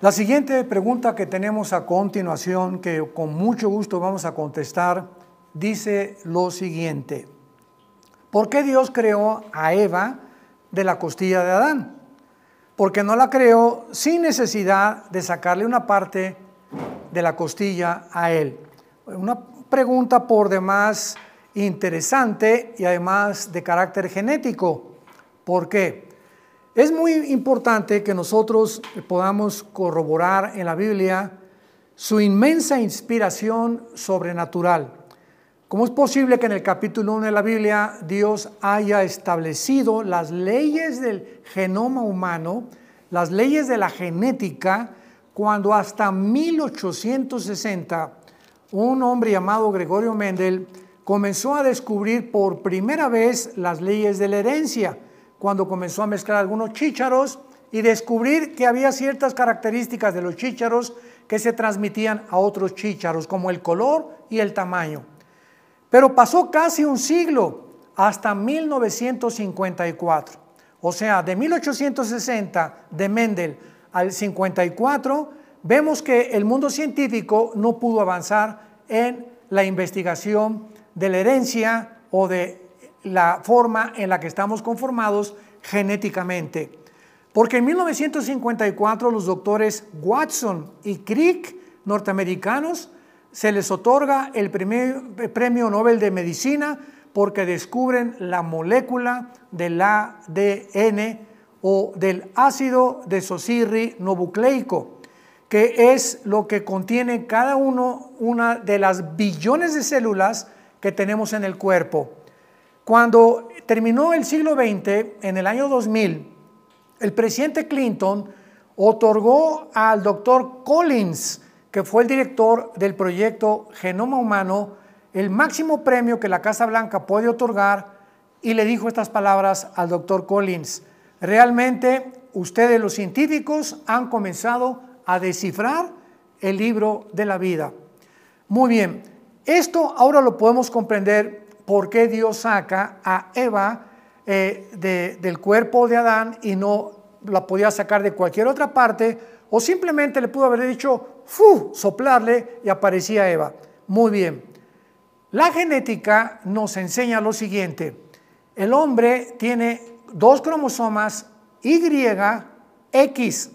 La siguiente pregunta que tenemos a continuación, que con mucho gusto vamos a contestar, dice lo siguiente. ¿Por qué Dios creó a Eva de la costilla de Adán? Porque no la creó sin necesidad de sacarle una parte de la costilla a él. Una pregunta por demás interesante y además de carácter genético. ¿Por qué? Es muy importante que nosotros podamos corroborar en la Biblia su inmensa inspiración sobrenatural. ¿Cómo es posible que en el capítulo 1 de la Biblia Dios haya establecido las leyes del genoma humano, las leyes de la genética, cuando hasta 1860 un hombre llamado Gregorio Mendel comenzó a descubrir por primera vez las leyes de la herencia? Cuando comenzó a mezclar algunos chícharos y descubrir que había ciertas características de los chícharos que se transmitían a otros chícharos, como el color y el tamaño. Pero pasó casi un siglo, hasta 1954. O sea, de 1860 de Mendel al 54, vemos que el mundo científico no pudo avanzar en la investigación de la herencia o de la forma en la que estamos conformados genéticamente. Porque en 1954 los doctores Watson y Crick, norteamericanos, se les otorga el premio Nobel de Medicina porque descubren la molécula del ADN o del ácido desoxirribonucleico, que es lo que contiene cada uno una de las billones de células que tenemos en el cuerpo. Cuando terminó el siglo XX, en el año 2000, el presidente Clinton otorgó al doctor Collins, que fue el director del proyecto Genoma Humano, el máximo premio que la Casa Blanca puede otorgar y le dijo estas palabras al doctor Collins. Realmente ustedes los científicos han comenzado a descifrar el libro de la vida. Muy bien, esto ahora lo podemos comprender por qué Dios saca a Eva eh, del cuerpo de Adán y no la podía sacar de cualquier otra parte, o simplemente le pudo haber dicho, ¡fu! soplarle y aparecía Eva. Muy bien. La genética nos enseña lo siguiente. El hombre tiene dos cromosomas Y, X,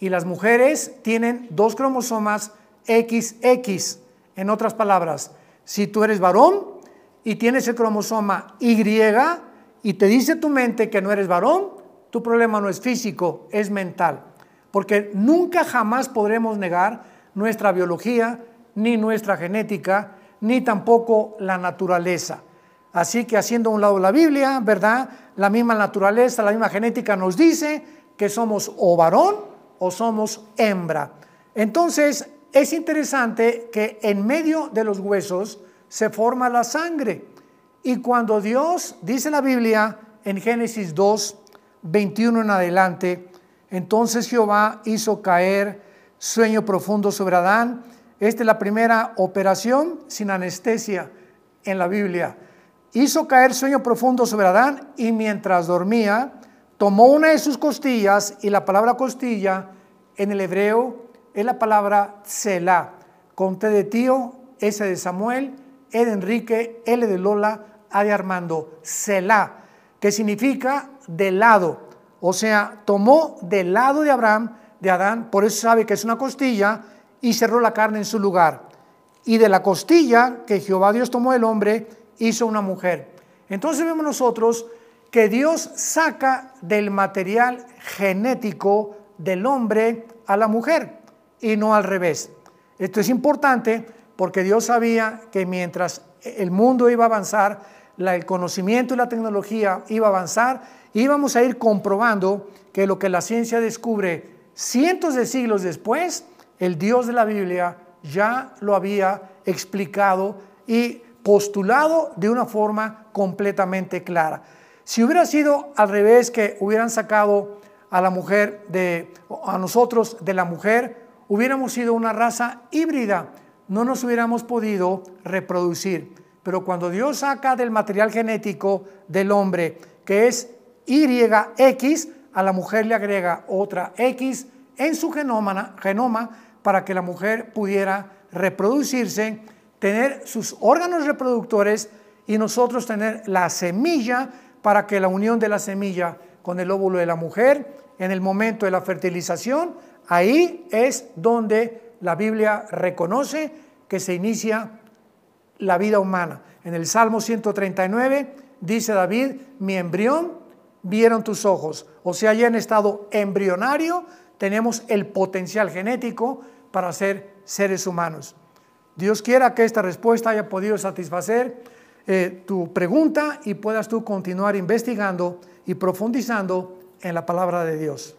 y las mujeres tienen dos cromosomas XX. En otras palabras, si tú eres varón, y tienes el cromosoma Y y te dice tu mente que no eres varón, tu problema no es físico, es mental. Porque nunca jamás podremos negar nuestra biología, ni nuestra genética, ni tampoco la naturaleza. Así que haciendo a un lado la Biblia, ¿verdad? La misma naturaleza, la misma genética nos dice que somos o varón o somos hembra. Entonces, es interesante que en medio de los huesos, se forma la sangre. Y cuando Dios, dice la Biblia en Génesis 2, 21 en adelante, entonces Jehová hizo caer sueño profundo sobre Adán. Esta es la primera operación sin anestesia en la Biblia. Hizo caer sueño profundo sobre Adán y mientras dormía, tomó una de sus costillas y la palabra costilla en el hebreo es la palabra Selah, con T de tío, S de Samuel e de Enrique, L de Lola, A de Armando, Selah, que significa del lado. O sea, tomó del lado de Abraham, de Adán, por eso sabe que es una costilla, y cerró la carne en su lugar. Y de la costilla que Jehová Dios tomó el hombre, hizo una mujer. Entonces vemos nosotros que Dios saca del material genético del hombre a la mujer y no al revés. Esto es importante porque Dios sabía que mientras el mundo iba a avanzar, el conocimiento y la tecnología iba a avanzar, íbamos a ir comprobando que lo que la ciencia descubre cientos de siglos después, el Dios de la Biblia ya lo había explicado y postulado de una forma completamente clara. Si hubiera sido al revés, que hubieran sacado a la mujer de, a nosotros de la mujer, hubiéramos sido una raza híbrida no nos hubiéramos podido reproducir. Pero cuando Dios saca del material genético del hombre, que es YX, a la mujer le agrega otra X en su genoma, genoma para que la mujer pudiera reproducirse, tener sus órganos reproductores y nosotros tener la semilla para que la unión de la semilla con el óvulo de la mujer en el momento de la fertilización, ahí es donde la Biblia reconoce que se inicia la vida humana. En el Salmo 139 dice David, mi embrión vieron tus ojos. O sea, ya en estado embrionario tenemos el potencial genético para ser seres humanos. Dios quiera que esta respuesta haya podido satisfacer eh, tu pregunta y puedas tú continuar investigando y profundizando en la palabra de Dios.